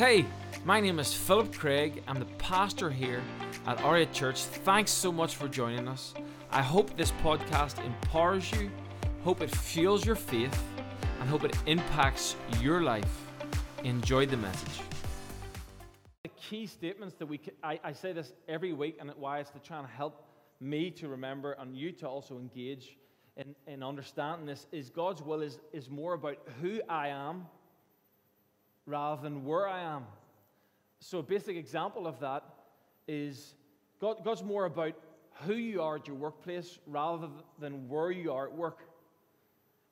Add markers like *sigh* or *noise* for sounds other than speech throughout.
Hey, my name is Philip Craig. I'm the pastor here at Aria Church. Thanks so much for joining us. I hope this podcast empowers you, hope it fuels your faith, and hope it impacts your life. Enjoy the message. The key statements that we, I, I say this every week, and why it's to try and help me to remember and you to also engage in, in understanding this is God's will is, is more about who I am rather than where I am. So, a basic example of that is God, God's more about who you are at your workplace rather than where you are at work.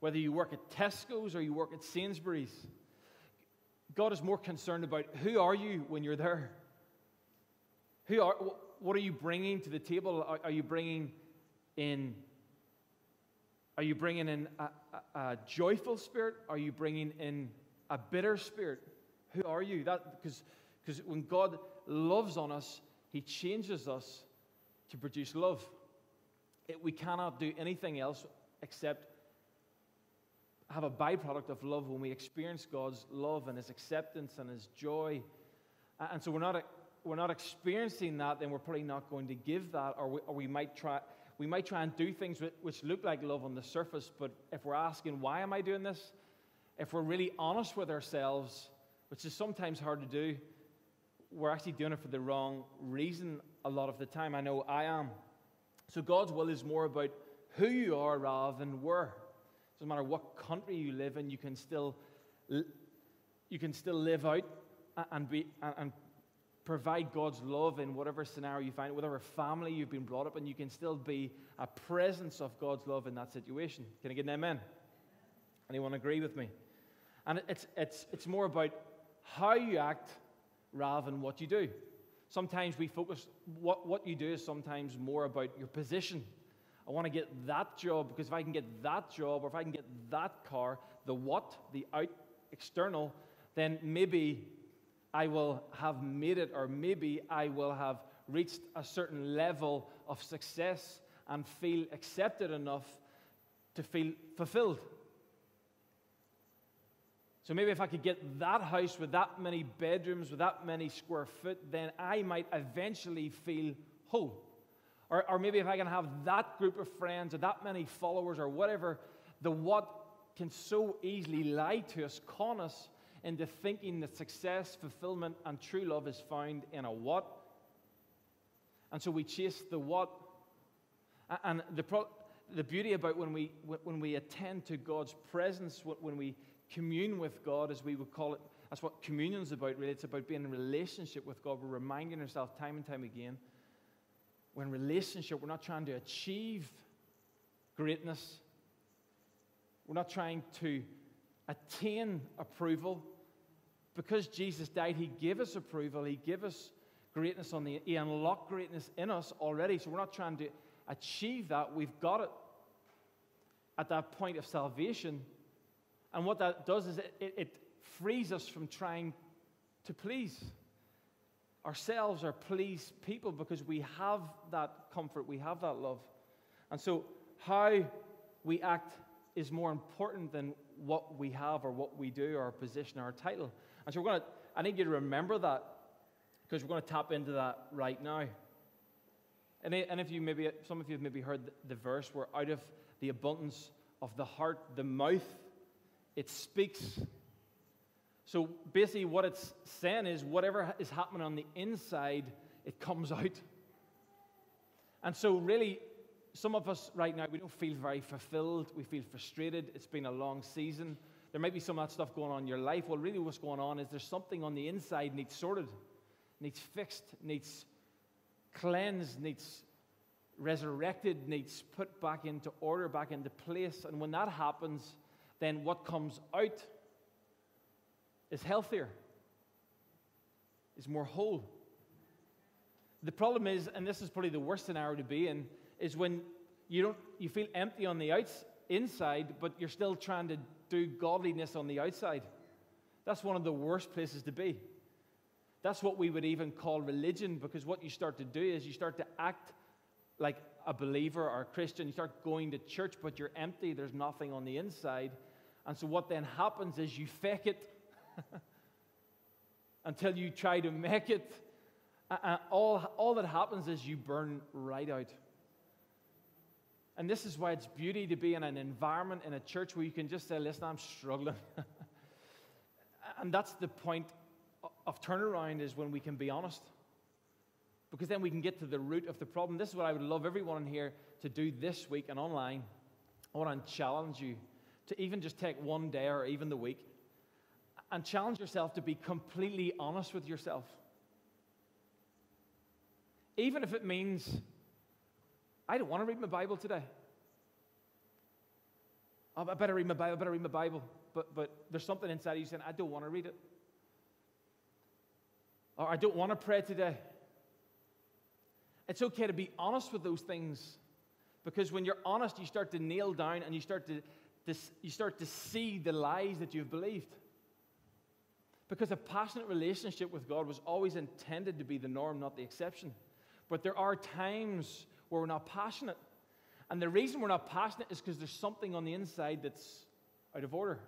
Whether you work at Tesco's or you work at Sainsbury's, God is more concerned about who are you when you're there. Who are, what are you bringing to the table? Are, are you bringing in are you bringing in a, a, a, joyful spirit? Are you bringing in a bitter spirit? Who are you? That because because when God loves on us, He changes us to produce love. It, we cannot do anything else except have a byproduct of love when we experience God's love and His acceptance and His joy. And so we're not we're not experiencing that, then we're probably not going to give that, or we, or we might try we might try and do things which look like love on the surface, but if we're asking, why am I doing this? If we're really honest with ourselves, which is sometimes hard to do, we're actually doing it for the wrong reason a lot of the time. I know I am. So God's will is more about who you are rather than where. It doesn't matter what country you live in, you can still, you can still live out and, be, and provide God's love in whatever scenario you find, whatever family you've been brought up in, you can still be a presence of God's love in that situation. Can I get an amen? Anyone agree with me? And it's, it's, it's more about how you act rather than what you do. Sometimes we focus, what, what you do is sometimes more about your position. I want to get that job because if I can get that job or if I can get that car, the what, the out, external, then maybe I will have made it, or maybe I will have reached a certain level of success and feel accepted enough to feel fulfilled. So maybe if I could get that house with that many bedrooms, with that many square foot, then I might eventually feel whole. Or, or maybe if I can have that group of friends or that many followers or whatever, the what can so easily lie to us, con us, into thinking that success, fulfillment, and true love is found in a what. And so we chase the what. And the, pro- the beauty about when we, when we attend to God's presence, when we commune with God, as we would call it, that's what communion is about, really. It's about being in relationship with God. We're reminding ourselves time and time again. When relationship, we're not trying to achieve greatness. We're not trying to attain approval. Because Jesus died, He gave us approval. He gave us greatness on the He unlocked greatness in us already. So we're not trying to achieve that. We've got it at that point of salvation. And what that does is it, it, it frees us from trying to please ourselves or please people because we have that comfort, we have that love. And so, how we act is more important than what we have or what we do, or our position, or our title. And so we're going to, I need you to remember that because we're going to tap into that right now. And, and if you maybe, some of you have maybe heard the, the verse where out of the abundance of the heart, the mouth, it speaks. So basically, what it's saying is whatever is happening on the inside, it comes out. And so, really, some of us right now, we don't feel very fulfilled. We feel frustrated. It's been a long season. There might be some of that stuff going on in your life. Well, really, what's going on is there's something on the inside needs sorted, needs fixed, needs cleansed, needs resurrected, needs put back into order, back into place. And when that happens, then what comes out is healthier, is more whole. The problem is, and this is probably the worst scenario to be in, is when you don't you feel empty on the outs, inside, but you're still trying to do godliness on the outside. That's one of the worst places to be. That's what we would even call religion, because what you start to do is you start to act like a believer or a Christian. You start going to church, but you're empty. There's nothing on the inside. And so what then happens is you fake it. *laughs* until you try to make it. And all, all that happens is you burn right out. And this is why it's beauty to be in an environment in a church where you can just say, listen, I'm struggling. *laughs* and that's the point of turnaround is when we can be honest. Because then we can get to the root of the problem. This is what I would love everyone here to do this week and online. I want to challenge you to even just take one day or even the week and challenge yourself to be completely honest with yourself. Even if it means, I don't want to read my Bible today. Oh, I better read my Bible, I better read my Bible. But, but there's something inside you saying, I don't want to read it. Or I don't want to pray today. It's okay to be honest with those things because when you're honest, you start to nail down and you start to, you start to see the lies that you've believed. Because a passionate relationship with God was always intended to be the norm, not the exception. But there are times where we're not passionate. And the reason we're not passionate is because there's something on the inside that's out of order.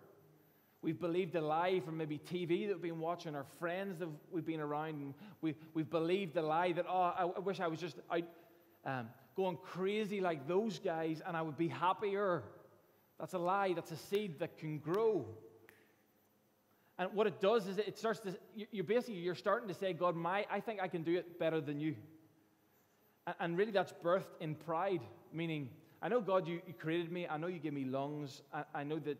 We've believed a lie from maybe TV that we've been watching, our friends that we've been around, and we, we've believed the lie that, oh, I, I wish I was just out um, going crazy like those guys and I would be happier. That's a lie. That's a seed that can grow. And what it does is it starts to, you basically, you're starting to say, God, my, I think I can do it better than you. And really that's birthed in pride, meaning, I know, God, you, you created me. I know you gave me lungs. I, I know that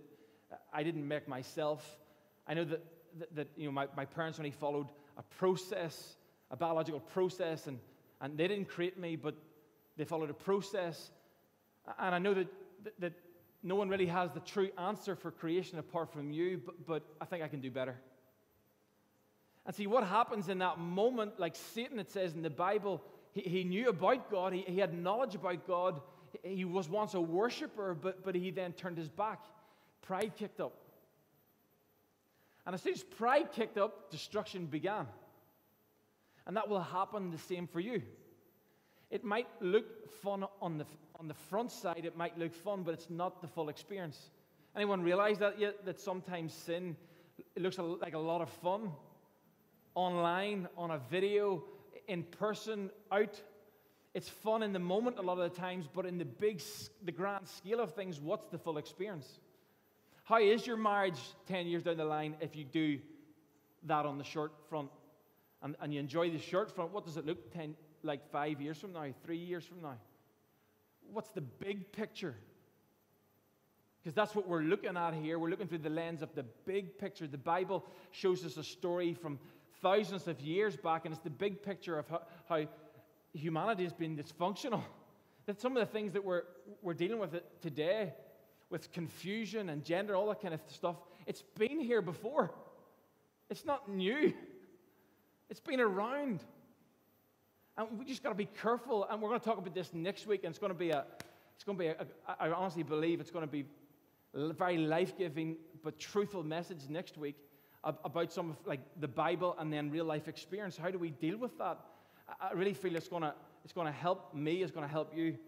I didn't make myself. I know that, that, that you know, my, my parents only followed a process, a biological process, and, and they didn't create me, but they followed a process. And I know that, that, that no one really has the true answer for creation apart from you, but, but I think I can do better. And see, what happens in that moment, like Satan, it says in the Bible, he, he knew about God, he, he had knowledge about God. He was once a worshiper, but, but he then turned his back. Pride kicked up. And as soon as pride kicked up, destruction began. And that will happen the same for you. It might look fun on the, on the front side, it might look fun, but it's not the full experience. Anyone realize that yet? That sometimes sin it looks like a lot of fun online, on a video, in person, out. It's fun in the moment a lot of the times, but in the big, the grand scale of things, what's the full experience? How is your marriage 10 years down the line if you do that on the short front and, and you enjoy the short front? What does it look 10, like five years from now, three years from now? What's the big picture? Because that's what we're looking at here. We're looking through the lens of the big picture. The Bible shows us a story from thousands of years back, and it's the big picture of how, how humanity has been dysfunctional. That some of the things that we're, we're dealing with today, with confusion and gender, all that kind of stuff, it's been here before. It's not new, it's been around. And we just got to be careful. And we're going to talk about this next week. And it's going to be a, it's going to be a, I honestly believe it's going to be a very life giving but truthful message next week about some of like the Bible and then real life experience. How do we deal with that? I really feel it's going to, it's going to help me, it's going to help you.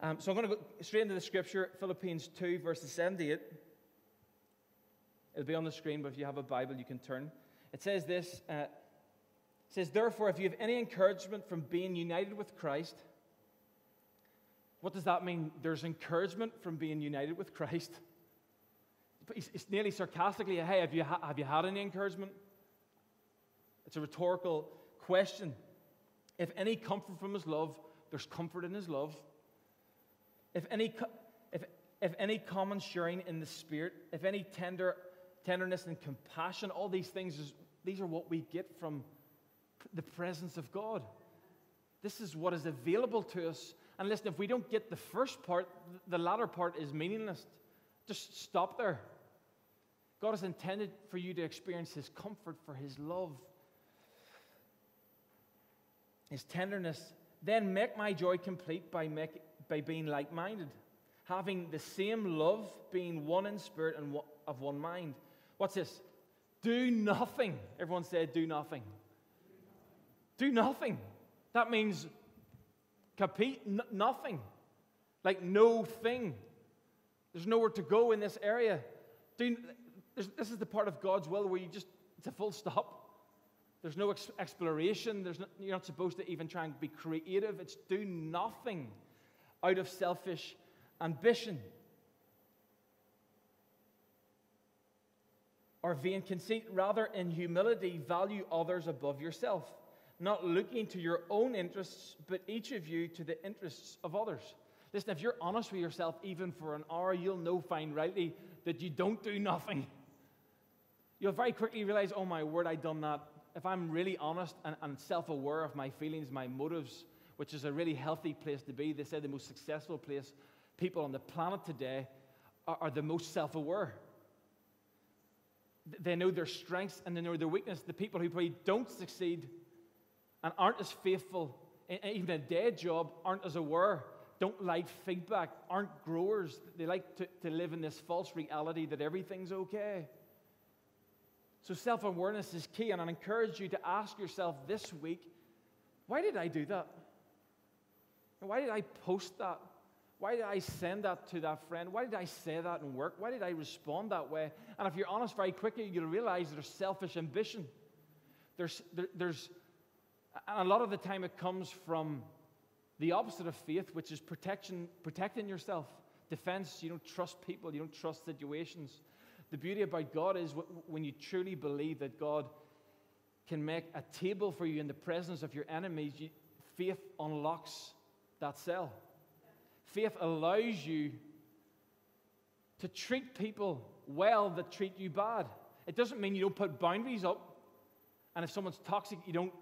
Um, so I'm going to go straight into the scripture, Philippians 2, verses 78. It'll be on the screen, but if you have a Bible, you can turn. It says this. Uh, says, Therefore, if you have any encouragement from being united with Christ, what does that mean? There's encouragement from being united with Christ. It's nearly sarcastically, hey, have you, ha- have you had any encouragement? It's a rhetorical question. If any comfort from his love, there's comfort in his love. If any, if, if any common sharing in the Spirit, if any tender, tenderness and compassion, all these things, is, these are what we get from the presence of God. This is what is available to us. And listen, if we don't get the first part, the latter part is meaningless. Just stop there. God has intended for you to experience His comfort, for His love, His tenderness. Then make my joy complete by, make, by being like minded, having the same love, being one in spirit and of one mind. What's this? Do nothing. Everyone said, do nothing. Do nothing. That means compete n- nothing. Like no thing. There's nowhere to go in this area. Do, this is the part of God's will where you just, it's a full stop. There's no ex- exploration. There's no, you're not supposed to even try and be creative. It's do nothing out of selfish ambition or vain conceit. Rather, in humility, value others above yourself, not looking to your own interests, but each of you to the interests of others. Listen, if you're honest with yourself, even for an hour, you'll know fine rightly that you don't do nothing. You'll very quickly realize, oh my word, I done that if I'm really honest and, and self aware of my feelings, my motives, which is a really healthy place to be, they say the most successful place people on the planet today are, are the most self aware. They know their strengths and they know their weakness. The people who probably don't succeed and aren't as faithful, even a day job, aren't as aware, don't like feedback, aren't growers. They like to, to live in this false reality that everything's okay. So, self awareness is key, and I encourage you to ask yourself this week why did I do that? Why did I post that? Why did I send that to that friend? Why did I say that in work? Why did I respond that way? And if you're honest very quickly, you'll realize there's selfish ambition. There's, there, there's, and a lot of the time it comes from the opposite of faith, which is protection, protecting yourself, defense. You don't trust people, you don't trust situations. The beauty about God is when you truly believe that God can make a table for you in the presence of your enemies, you, faith unlocks that cell. Faith allows you to treat people well that treat you bad. It doesn't mean you don't put boundaries up, and if someone's toxic, you don't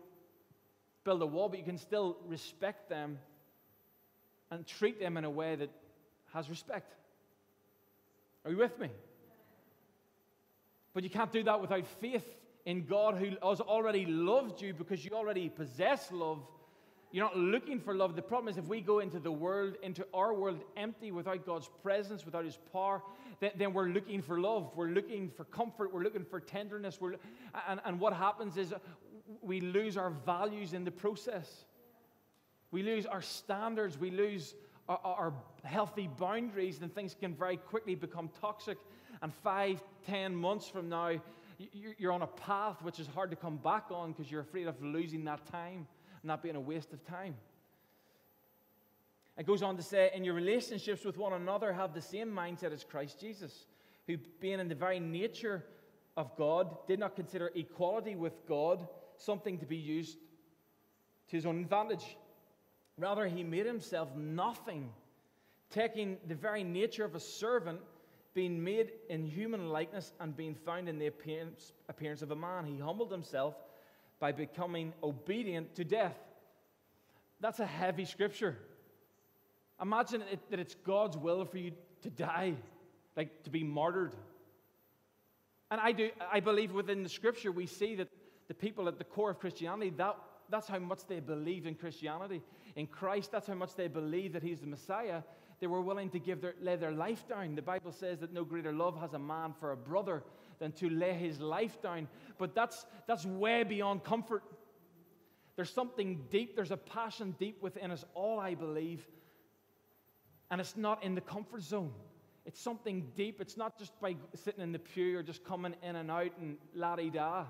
build a wall, but you can still respect them and treat them in a way that has respect. Are you with me? But you can't do that without faith in God who has already loved you because you already possess love. You're not looking for love. The problem is if we go into the world, into our world empty without God's presence, without His power, then, then we're looking for love. We're looking for comfort. We're looking for tenderness. We're, and, and what happens is we lose our values in the process. We lose our standards. We lose our, our healthy boundaries, and things can very quickly become toxic and five, ten months from now, you're on a path which is hard to come back on because you're afraid of losing that time and that being a waste of time. It goes on to say, in your relationships with one another, have the same mindset as Christ Jesus, who, being in the very nature of God, did not consider equality with God something to be used to his own advantage. Rather, he made himself nothing, taking the very nature of a servant being made in human likeness and being found in the appearance, appearance of a man. He humbled himself by becoming obedient to death. That's a heavy scripture. Imagine it, that it's God's will for you to die, like to be martyred. And I do, I believe within the scripture we see that the people at the core of Christianity, that, that's how much they believe in Christianity. In Christ, that's how much they believe that He's the Messiah they were willing to give their, lay their life down. The Bible says that no greater love has a man for a brother than to lay his life down. But that's, that's way beyond comfort. There's something deep, there's a passion deep within us, all I believe. And it's not in the comfort zone. It's something deep. It's not just by sitting in the pew or just coming in and out and la di da.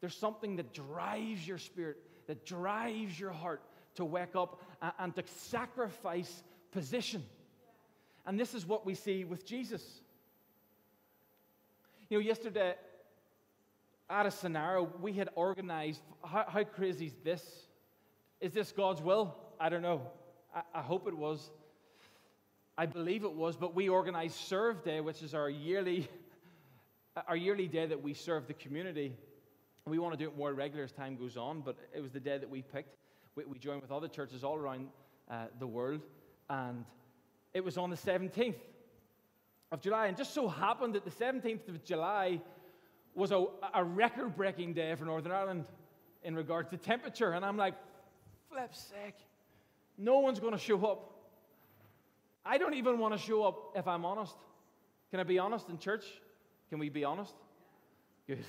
There's something that drives your spirit, that drives your heart to wake up and, and to sacrifice position. And this is what we see with Jesus. You know, yesterday, at a scenario, we had organized. How, how crazy is this? Is this God's will? I don't know. I, I hope it was. I believe it was, but we organized Serve Day, which is our yearly, *laughs* our yearly day that we serve the community. We want to do it more regular as time goes on, but it was the day that we picked. We, we joined with other churches all around uh, the world, and it was on the 17th of July. And just so happened that the 17th of July was a, a record breaking day for Northern Ireland in regards to temperature. And I'm like, flip sake, no one's going to show up. I don't even want to show up if I'm honest. Can I be honest in church? Can we be honest? Good.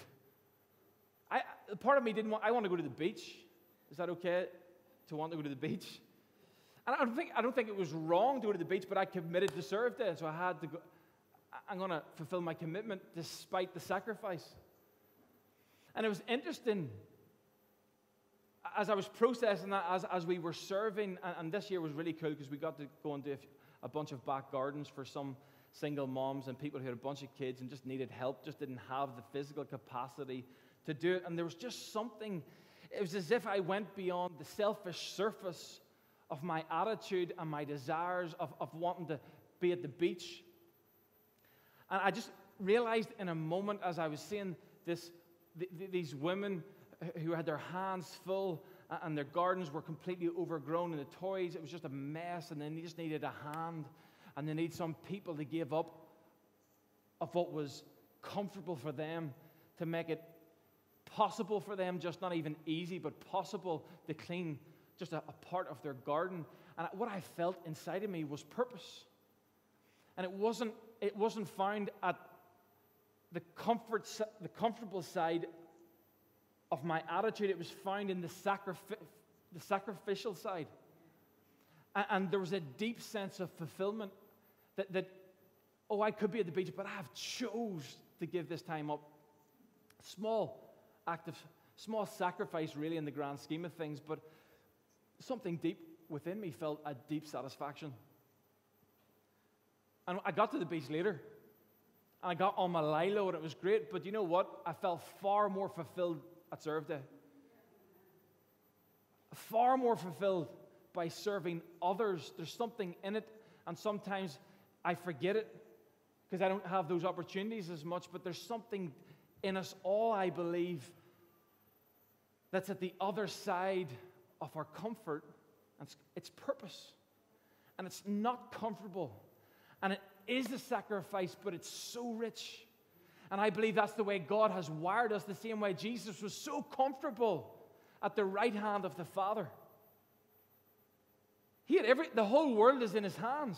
Part of me didn't want, I want to go to the beach. Is that okay to want to go to the beach? And I don't think, I don't think it was wrong to go to the beach, but I committed to serve there. So I had to go. I'm going to fulfill my commitment despite the sacrifice. And it was interesting as I was processing that, as, as we were serving, and, and this year was really cool because we got to go into a, a bunch of back gardens for some single moms and people who had a bunch of kids and just needed help, just didn't have the physical capacity to do it. And there was just something, it was as if I went beyond the selfish surface of my attitude and my desires of, of wanting to be at the beach. And I just realized in a moment as I was seeing this, th- th- these women who had their hands full and their gardens were completely overgrown and the toys, it was just a mess, and they just needed a hand and they need some people to give up of what was comfortable for them to make it possible for them, just not even easy, but possible to clean just a, a part of their garden. And what I felt inside of me was purpose. And it wasn't, it wasn't found at the, comfort, the comfortable side of my attitude, it was found in the, sacrifi- the sacrificial side. And, and there was a deep sense of fulfillment that, that, oh, I could be at the beach, but I have chose to give this time up. Small act of, small sacrifice, really, in the grand scheme of things, but something deep within me felt a deep satisfaction. And I got to the beach later, and I got on my lilo, and it was great, but you know what? I felt far more fulfilled at Serve Day. Far more fulfilled by serving others. There's something in it, and sometimes I forget it because I don't have those opportunities as much, but there's something in us all, I believe, that's at the other side of our comfort, and it's, it's purpose. And it's not comfortable. And it is a sacrifice, but it's so rich. And I believe that's the way God has wired us, the same way Jesus was so comfortable at the right hand of the Father. He had every, the whole world is in his hands.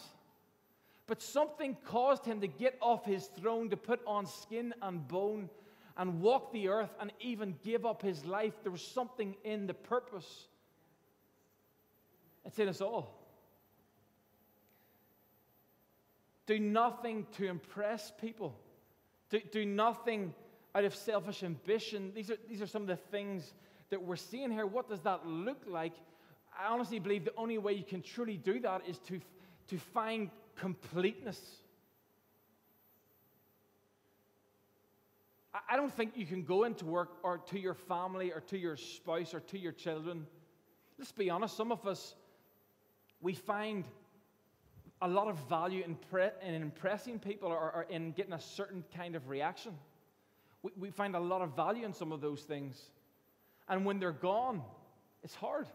But something caused him to get off his throne, to put on skin and bone and walk the earth and even give up his life. There was something in the purpose. It's in us all. Do nothing to impress people. Do, do nothing out of selfish ambition. These are, these are some of the things that we're seeing here. What does that look like? I honestly believe the only way you can truly do that is to, to find completeness. I don't think you can go into work or to your family or to your spouse or to your children. Let's be honest, some of us, we find a lot of value in, pre- in impressing people or, or, in getting a certain kind of reaction. We, we find a lot of value in some of those things. And when they're gone, it's hard.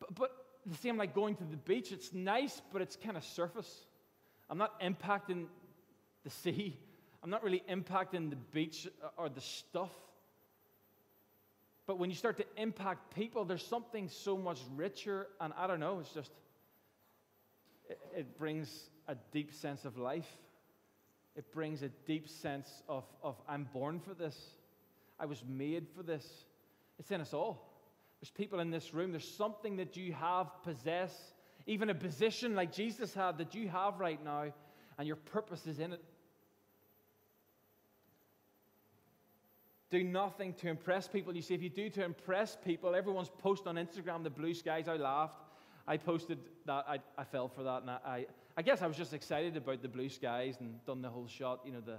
But, but the same like going to the beach, it's nice, but it's kind of surface. I'm not impacting the sea. I'm not really impacting the beach uh, or the stuff. But when you start to impact people, there's something so much richer, and I don't know, it's just, it, it brings a deep sense of life. It brings a deep sense of, of, I'm born for this. I was made for this. It's in us all. There's people in this room, there's something that you have, possess, even a position like Jesus had that you have right now, and your purpose is in it. Do nothing to impress people. You see, if you do to impress people, everyone's post on Instagram the blue skies. I laughed. I posted that. I, I fell for that. And I, I, I, guess I was just excited about the blue skies and done the whole shot, you know, the,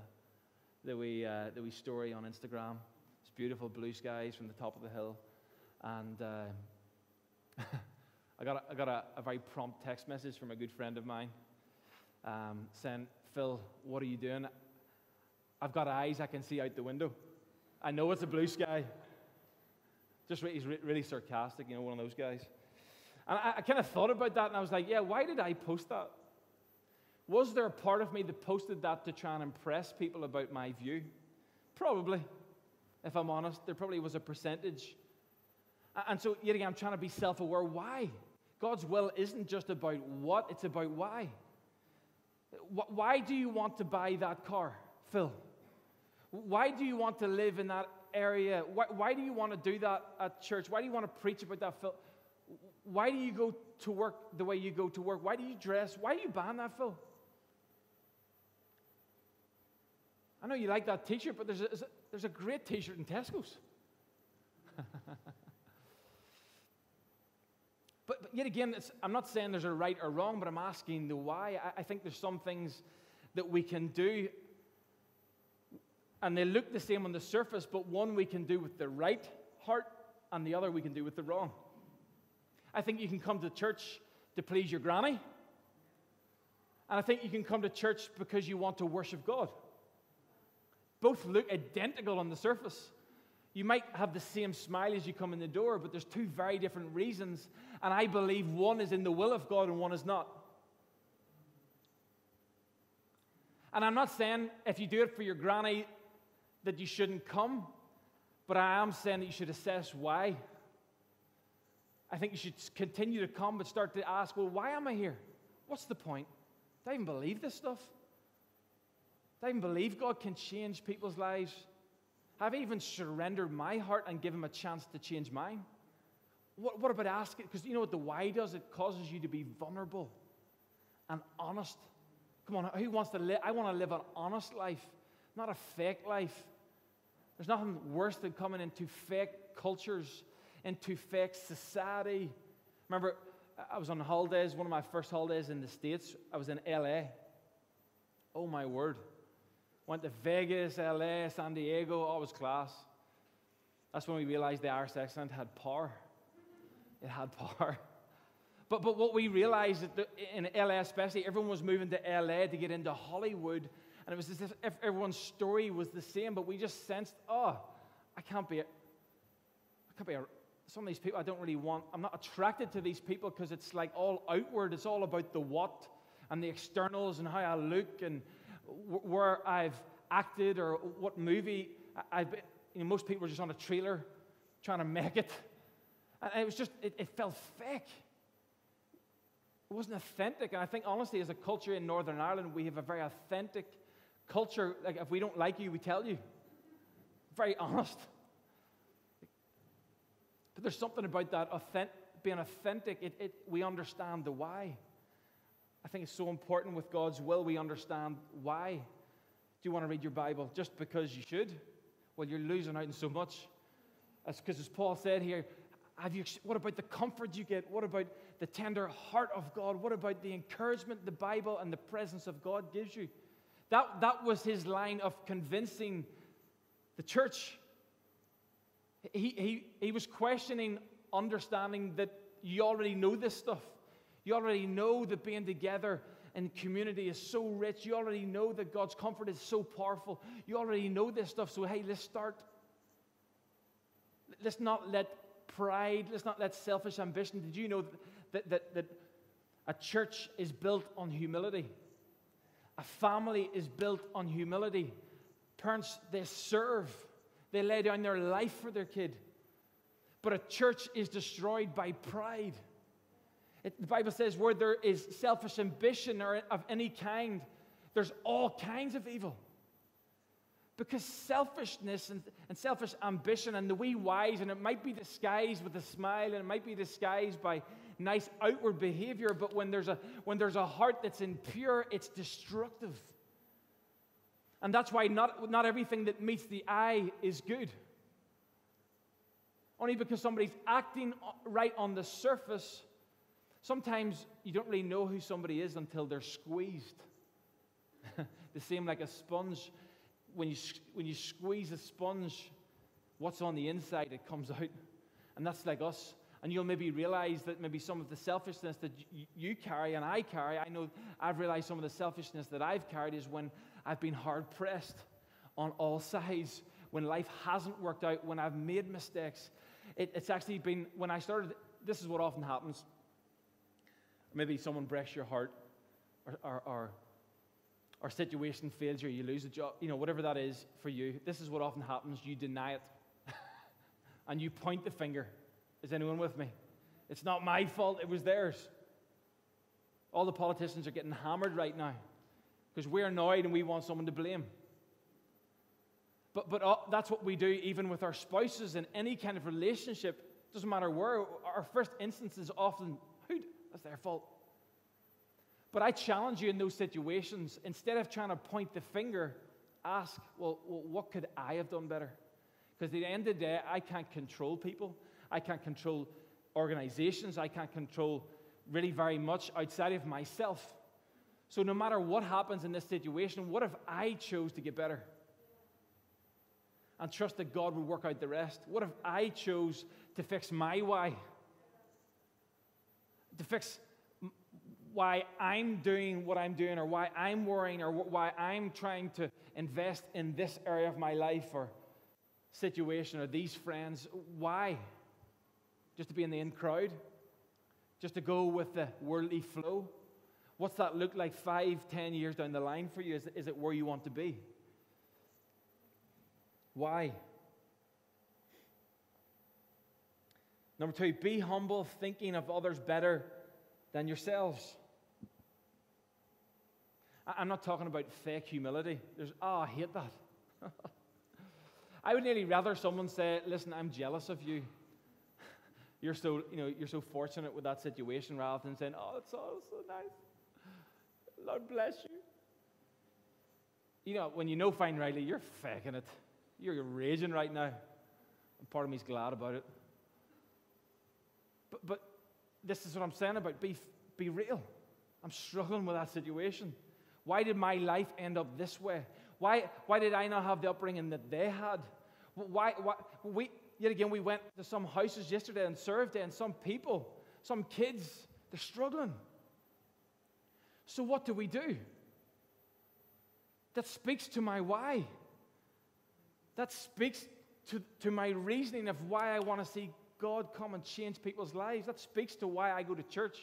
the, wee, uh, the wee story on Instagram. It's beautiful blue skies from the top of the hill. And uh, *laughs* I got, a, I got a, a, very prompt text message from a good friend of mine um, saying, Phil, what are you doing? I've got eyes I can see out the window. I know it's a blue sky. Just he's really sarcastic, you know, one of those guys. And I, I kind of thought about that and I was like, yeah, why did I post that? Was there a part of me that posted that to try and impress people about my view? Probably, if I'm honest. There probably was a percentage. And so, yet again, I'm trying to be self aware. Why? God's will isn't just about what, it's about why. Why do you want to buy that car, Phil? Why do you want to live in that area? Why, why do you want to do that at church? Why do you want to preach about that, Phil? Why do you go to work the way you go to work? Why do you dress? Why do you ban that, Phil? I know you like that t shirt, but there's a, there's a great t shirt in Tesco's. *laughs* but, but, yet again, I'm not saying there's a right or wrong, but I'm asking the why. I, I think there's some things that we can do, and they look the same on the surface, but one we can do with the right heart, and the other we can do with the wrong. I think you can come to church to please your granny. And I think you can come to church because you want to worship God. Both look identical on the surface. You might have the same smile as you come in the door, but there's two very different reasons. And I believe one is in the will of God and one is not. And I'm not saying if you do it for your granny that you shouldn't come, but I am saying that you should assess why. I think you should continue to come, but start to ask, well, why am I here? What's the point? Do I even believe this stuff? Do I even believe God can change people's lives? Have I even surrendered my heart and given Him a chance to change mine? What, what about asking? Because you know what the why does? It causes you to be vulnerable and honest. Come on, who wants to live? I want to live an honest life, not a fake life. There's nothing worse than coming into fake cultures into fake society. Remember, I was on holidays, one of my first holidays in the States. I was in LA. Oh my word. Went to Vegas, LA, San Diego, all was class. That's when we realized the Irish accent had power. It had power. But, but what we realized in LA, especially, everyone was moving to LA to get into Hollywood. And it was as if everyone's story was the same, but we just sensed, oh, I can't be, I can't be a, some of these people I don't really want, I'm not attracted to these people because it's like all outward. It's all about the what and the externals and how I look and where I've acted or what movie I've been. You know, most people are just on a trailer trying to make it. And it was just, it, it felt fake. It wasn't authentic. And I think, honestly, as a culture in Northern Ireland, we have a very authentic culture. Like, if we don't like you, we tell you. Very honest. But there's something about that authentic, being authentic. It, it, we understand the why. I think it's so important with God's will, we understand why. Do you want to read your Bible just because you should? Well, you're losing out on so much. That's because, as Paul said here, have you, what about the comfort you get? What about the tender heart of God? What about the encouragement the Bible and the presence of God gives you? That, that was his line of convincing the church. He, he, he was questioning understanding that you already know this stuff. You already know that being together in community is so rich. You already know that God's comfort is so powerful. You already know this stuff. So, hey, let's start. Let's not let pride, let's not let selfish ambition. Did you know that, that, that a church is built on humility? A family is built on humility. Parents, they serve. They lay down their life for their kid. But a church is destroyed by pride. It, the Bible says where there is selfish ambition or of any kind, there's all kinds of evil. Because selfishness and, and selfish ambition and the wee wise, and it might be disguised with a smile and it might be disguised by nice outward behavior, but when there's a, when there's a heart that's impure, it's destructive. And that's why not, not everything that meets the eye is good. Only because somebody's acting right on the surface, sometimes you don't really know who somebody is until they're squeezed. *laughs* the same like a sponge. When you, when you squeeze a sponge, what's on the inside, it comes out. And that's like us. And you'll maybe realize that maybe some of the selfishness that you carry and I carry, I know I've realized some of the selfishness that I've carried is when I've been hard pressed on all sides when life hasn't worked out, when I've made mistakes. It, it's actually been, when I started, this is what often happens. Maybe someone breaks your heart, or, or, or, or situation fails you, you lose a job, you know, whatever that is for you. This is what often happens. You deny it, *laughs* and you point the finger. Is anyone with me? It's not my fault, it was theirs. All the politicians are getting hammered right now because we're annoyed and we want someone to blame. But, but uh, that's what we do even with our spouses in any kind of relationship. Doesn't matter where. Our first instance is often, who? That's their fault. But I challenge you in those situations, instead of trying to point the finger, ask, well, well what could I have done better? Because at the end of the day, I can't control people. I can't control organizations. I can't control really very much outside of myself. So, no matter what happens in this situation, what if I chose to get better? And trust that God would work out the rest? What if I chose to fix my why? To fix why I'm doing what I'm doing, or why I'm worrying, or why I'm trying to invest in this area of my life or situation or these friends. Why? Just to be in the in crowd? Just to go with the worldly flow? What's that look like five, ten years down the line for you? Is, is it where you want to be? Why? Number two, be humble, thinking of others better than yourselves. I'm not talking about fake humility. There's, oh, I hate that. *laughs* I would nearly rather someone say, listen, I'm jealous of you. You're so, you know, you're so fortunate with that situation rather than saying, oh, it's all so nice. Lord bless you. You know, when you know Fine Riley, you're faking it. You're raging right now. And part of me's glad about it. But, but this is what I'm saying about be, be real. I'm struggling with that situation. Why did my life end up this way? Why, why did I not have the upbringing that they had? Why, why, we, yet again, we went to some houses yesterday and served and some people, some kids, they're struggling. So, what do we do? That speaks to my why. That speaks to, to my reasoning of why I want to see God come and change people's lives. That speaks to why I go to church.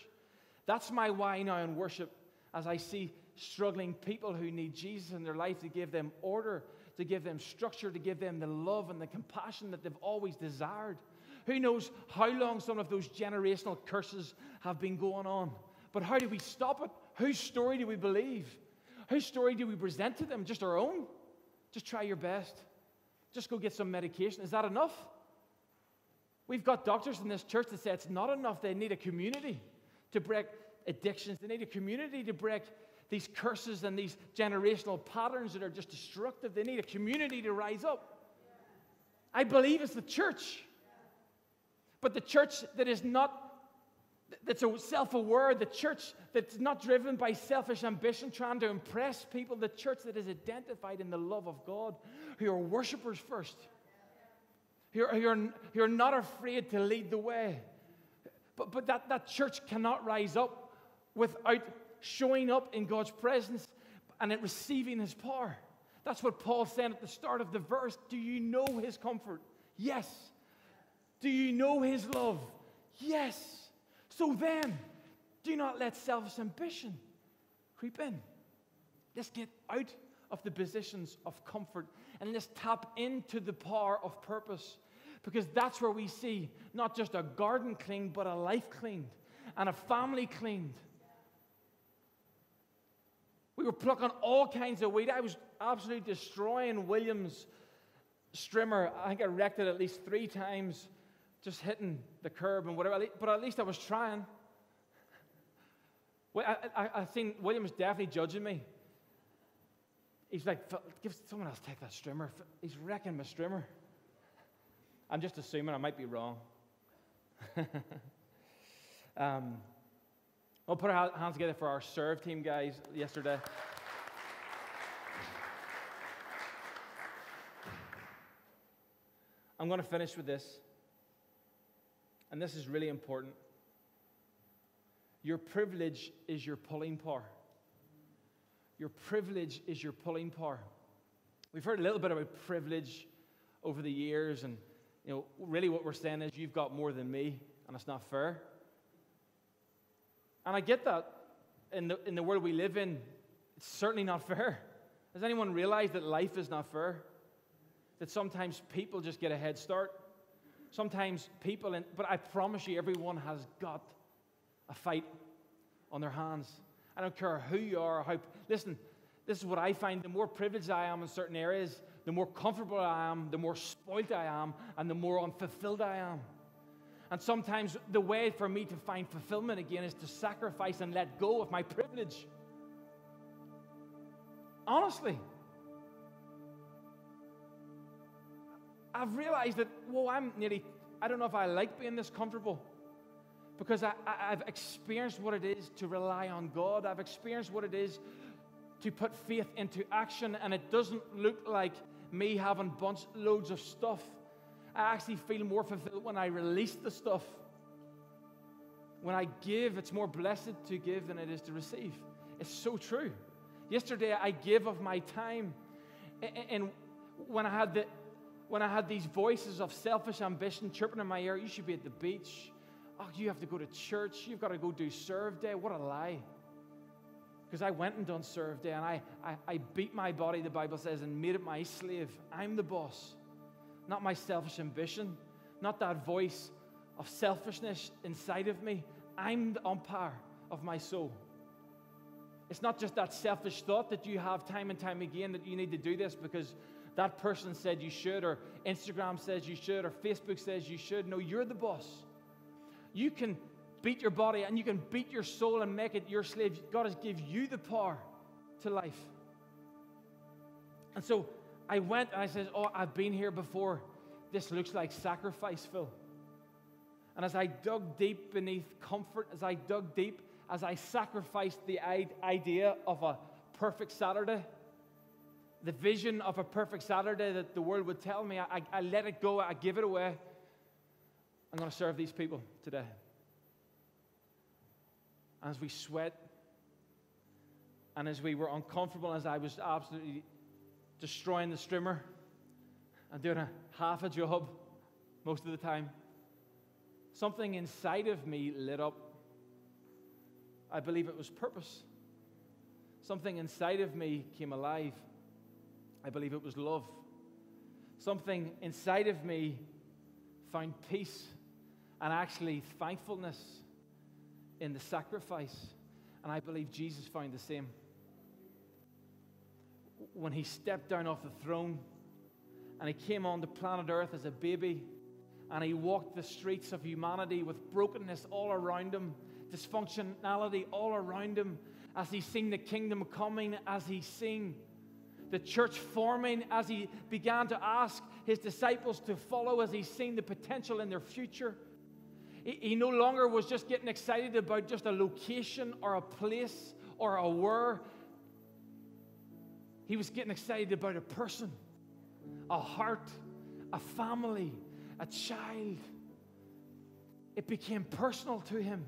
That's my why now in worship as I see struggling people who need Jesus in their life to give them order, to give them structure, to give them the love and the compassion that they've always desired. Who knows how long some of those generational curses have been going on? But how do we stop it? Whose story do we believe? Whose story do we present to them? Just our own? Just try your best. Just go get some medication. Is that enough? We've got doctors in this church that say it's not enough. They need a community to break addictions, they need a community to break these curses and these generational patterns that are just destructive. They need a community to rise up. I believe it's the church. But the church that is not that's self aware, the church that's not driven by selfish ambition, trying to impress people, the church that is identified in the love of God, who are worshippers first, who are, who are, who are not afraid to lead the way. But, but that, that church cannot rise up without showing up in God's presence and it receiving his power. That's what Paul said at the start of the verse. Do you know his comfort? Yes. Do you know his love? Yes. So then, do not let selfish ambition creep in. Let's get out of the positions of comfort and let's tap into the power of purpose because that's where we see not just a garden cleaned, but a life cleaned and a family cleaned we were plucking all kinds of weed. I was absolutely destroying William's strimmer. I think I wrecked it at least three times, just hitting the curb and whatever. But at least I was trying. I, I, I think William's definitely judging me. He's like, give someone else take that strimmer. He's wrecking my strimmer. I'm just assuming I might be wrong. *laughs* um, We'll put our hands together for our serve team guys yesterday. I'm going to finish with this. And this is really important. Your privilege is your pulling power. Your privilege is your pulling power. We've heard a little bit about privilege over the years, and you know, really what we're saying is you've got more than me, and it's not fair. And I get that in the, in the world we live in, it's certainly not fair. Does anyone realize that life is not fair? That sometimes people just get a head start. Sometimes people, in, but I promise you, everyone has got a fight on their hands. I don't care who you are, how. Listen, this is what I find the more privileged I am in certain areas, the more comfortable I am, the more spoilt I am, and the more unfulfilled I am. And sometimes the way for me to find fulfillment again is to sacrifice and let go of my privilege. Honestly. I've realized that, whoa, I'm nearly, I don't know if I like being this comfortable because I, have experienced what it is to rely on God. I've experienced what it is to put faith into action, and it doesn't look like me having bunch loads of stuff. I actually feel more fulfilled when I release the stuff. When I give, it's more blessed to give than it is to receive. It's so true. Yesterday, I gave of my time, and when I had the when I had these voices of selfish ambition chirping in my ear, you should be at the beach. Oh, you have to go to church. You've got to go do serve day. What a lie. Because I went and done serve day and I, I, I beat my body, the Bible says, and made it my slave. I'm the boss, not my selfish ambition, not that voice of selfishness inside of me. I'm the umpire of my soul. It's not just that selfish thought that you have time and time again that you need to do this because that person said you should, or Instagram says you should, or Facebook says you should. No, you're the boss. You can beat your body and you can beat your soul and make it your slave. God has given you the power to life. And so I went and I said, Oh, I've been here before. This looks like sacrifice, Phil. And as I dug deep beneath comfort, as I dug deep, as I sacrificed the idea of a perfect Saturday, the vision of a perfect Saturday that the world would tell me, I, I let it go, I give it away. I'm going to serve these people today. As we sweat, and as we were uncomfortable, as I was absolutely destroying the streamer and doing a half a job most of the time, something inside of me lit up. I believe it was purpose. Something inside of me came alive. I believe it was love. Something inside of me found peace and actually thankfulness in the sacrifice. And I believe Jesus found the same. When he stepped down off the throne and he came on the planet Earth as a baby and he walked the streets of humanity with brokenness all around him, dysfunctionality all around him, as he seen the kingdom coming, as he seen the church forming, as he began to ask his disciples to follow, as he seen the potential in their future. He, he no longer was just getting excited about just a location or a place or a where. He was getting excited about a person, a heart, a family, a child. It became personal to him.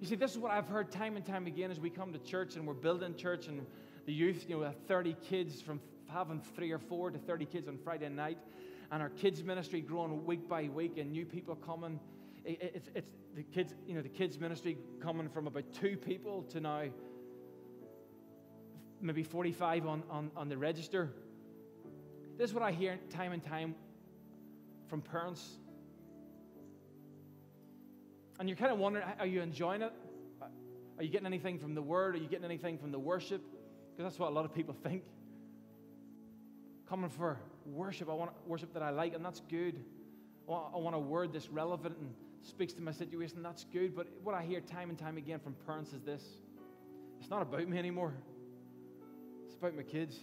You see, this is what I've heard time and time again as we come to church and we're building church and the youth, you know, 30 kids from having three or four to 30 kids on Friday night, and our kids ministry growing week by week, and new people coming. It's, it's the kids, you know, the kids ministry coming from about two people to now maybe 45 on, on, on the register. This is what I hear time and time from parents. And you're kind of wondering, are you enjoying it? Are you getting anything from the word? Are you getting anything from the worship? Because that's what a lot of people think. Coming for worship, I want worship that I like, and that's good. I want, a word that's relevant and speaks to my situation, that's good. But what I hear time and time again from parents is this it's not about me anymore, it's about my kids.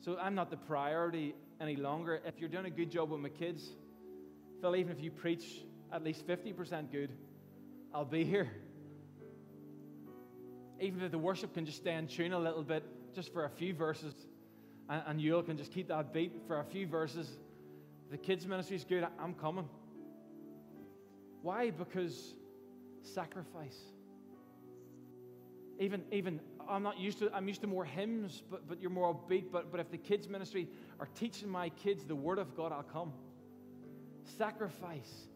So I'm not the priority any longer. If you're doing a good job with my kids, Phil, even if you preach at least 50% good, I'll be here even if the worship can just stay in tune a little bit, just for a few verses, and, and you can just keep that beat for a few verses. The kids' ministry is good. I'm coming. Why? Because sacrifice. Even, even I'm not used to. I'm used to more hymns, but but you're more upbeat. But but if the kids' ministry are teaching my kids the Word of God, I'll come. Sacrifice,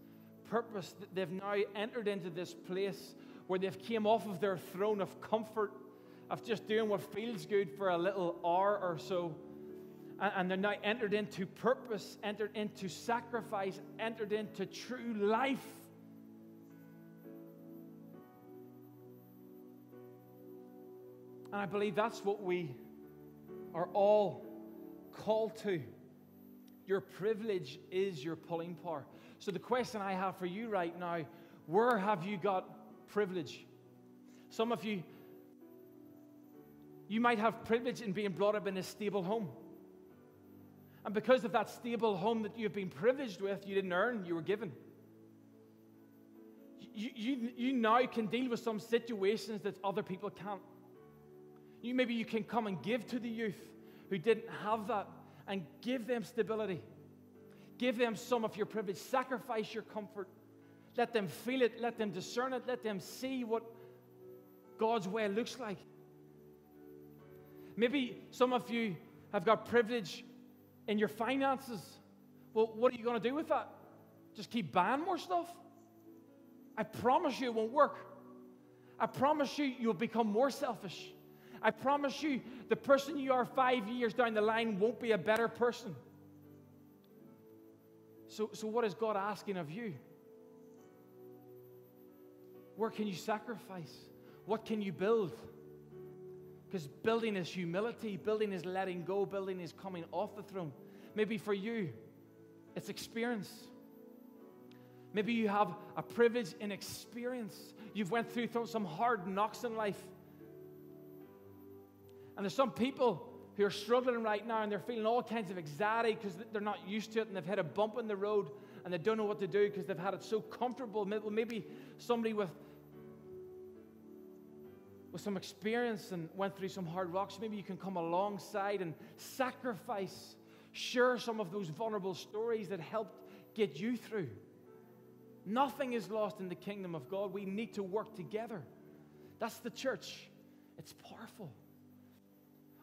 purpose. They've now entered into this place where they've came off of their throne of comfort, of just doing what feels good for a little hour or so. And, and they're now entered into purpose, entered into sacrifice, entered into true life. And I believe that's what we are all called to. Your privilege is your pulling power. So, the question I have for you right now where have you got privilege. Some of you, you might have privilege in being brought up in a stable home. And because of that stable home that you've been privileged with, you didn't earn, you were given. You, you, you now can deal with some situations that other people can't. You maybe you can come and give to the youth who didn't have that and give them stability. Give them some of your privilege. Sacrifice your comfort. Let them feel it. Let them discern it. Let them see what God's way looks like. Maybe some of you have got privilege in your finances. Well, what are you going to do with that? Just keep buying more stuff? I promise you it won't work. I promise you you'll become more selfish. I promise you the person you are five years down the line won't be a better person. So, so what is God asking of you? Where can you sacrifice? What can you build? Because building is humility, building is letting go, building is coming off the throne. Maybe for you, it's experience. Maybe you have a privilege in experience. You've went through some hard knocks in life. And there's some people who are struggling right now and they're feeling all kinds of anxiety because they're not used to it and they've had a bump in the road and they don't know what to do because they've had it so comfortable. Maybe somebody with with some experience and went through some hard rocks, maybe you can come alongside and sacrifice, share some of those vulnerable stories that helped get you through. Nothing is lost in the kingdom of God. We need to work together. That's the church. It's powerful.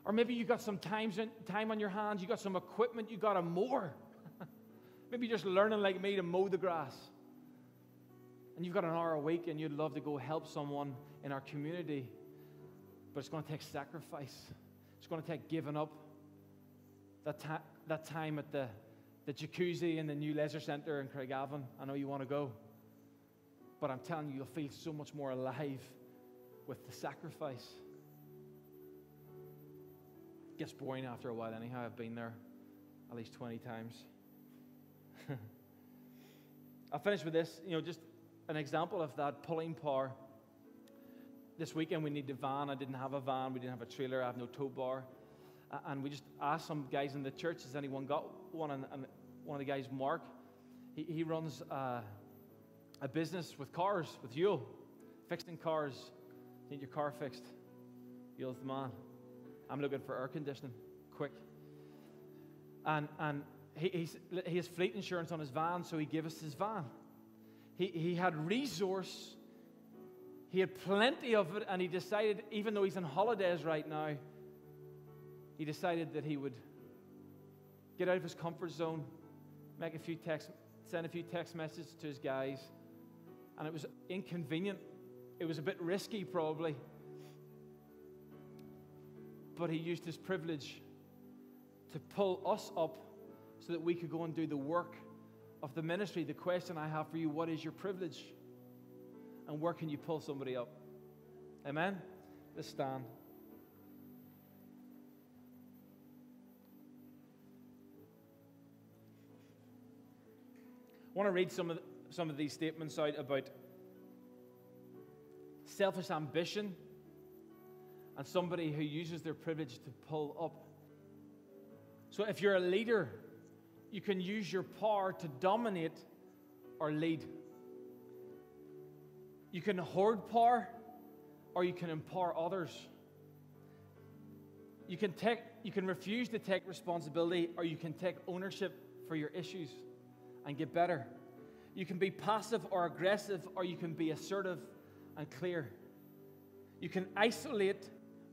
Or maybe you got some time, time on your hands, you got some equipment, you got a mower. *laughs* maybe you're just learning like me to mow the grass. And you've got an hour a week and you'd love to go help someone in our community, but it's going to take sacrifice. It's going to take giving up that, ta- that time at the, the jacuzzi in the new leisure centre in Craigavon. I know you want to go, but I'm telling you, you'll feel so much more alive with the sacrifice. Gets boring after a while, anyhow. I've been there at least 20 times. *laughs* I'll finish with this, you know, just an example of that pulling power this weekend we needed a van. I didn't have a van. We didn't have a trailer. I have no tow bar. And we just asked some guys in the church, has anyone got one? And, and one of the guys, Mark, he, he runs uh, a business with cars, with you, fixing cars. Need your car fixed. Yule's the man. I'm looking for air conditioning, quick. And, and he, he has fleet insurance on his van, so he gave us his van. He, he had resource he had plenty of it, and he decided, even though he's on holidays right now, he decided that he would get out of his comfort zone, make a few text, send a few text messages to his guys. And it was inconvenient. It was a bit risky, probably. But he used his privilege to pull us up so that we could go and do the work of the ministry. The question I have for you what is your privilege? and where can you pull somebody up? Amen? Let's stand. I want to read some of, some of these statements out about selfish ambition and somebody who uses their privilege to pull up. So, if you're a leader, you can use your power to dominate or lead. You can hoard power or you can empower others. You can, take, you can refuse to take responsibility or you can take ownership for your issues and get better. You can be passive or aggressive or you can be assertive and clear. You can isolate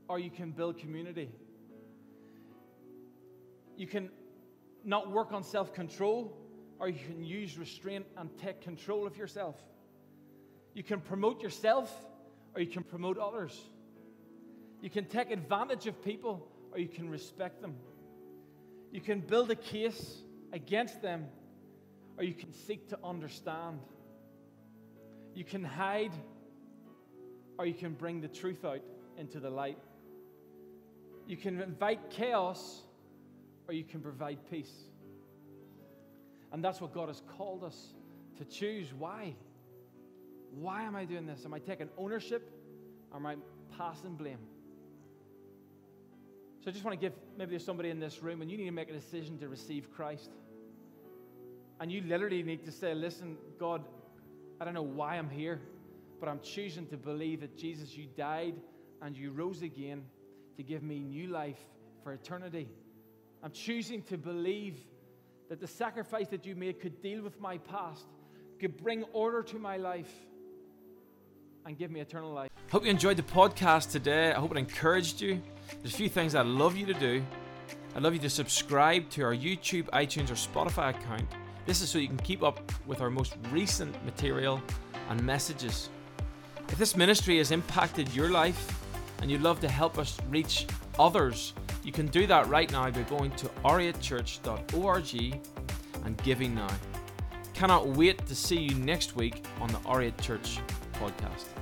or you can build community. You can not work on self control or you can use restraint and take control of yourself. You can promote yourself or you can promote others. You can take advantage of people or you can respect them. You can build a case against them or you can seek to understand. You can hide or you can bring the truth out into the light. You can invite chaos or you can provide peace. And that's what God has called us to choose. Why? Why am I doing this? Am I taking ownership or am I passing blame? So I just want to give maybe there's somebody in this room and you need to make a decision to receive Christ. And you literally need to say, listen, God, I don't know why I'm here, but I'm choosing to believe that Jesus, you died and you rose again to give me new life for eternity. I'm choosing to believe that the sacrifice that you made could deal with my past, could bring order to my life, and give me eternal life. Hope you enjoyed the podcast today. I hope it encouraged you. There's a few things I'd love you to do. I'd love you to subscribe to our YouTube, iTunes, or Spotify account. This is so you can keep up with our most recent material and messages. If this ministry has impacted your life and you'd love to help us reach others, you can do that right now by going to r8church.org and giving now. Cannot wait to see you next week on the R8 Church podcast.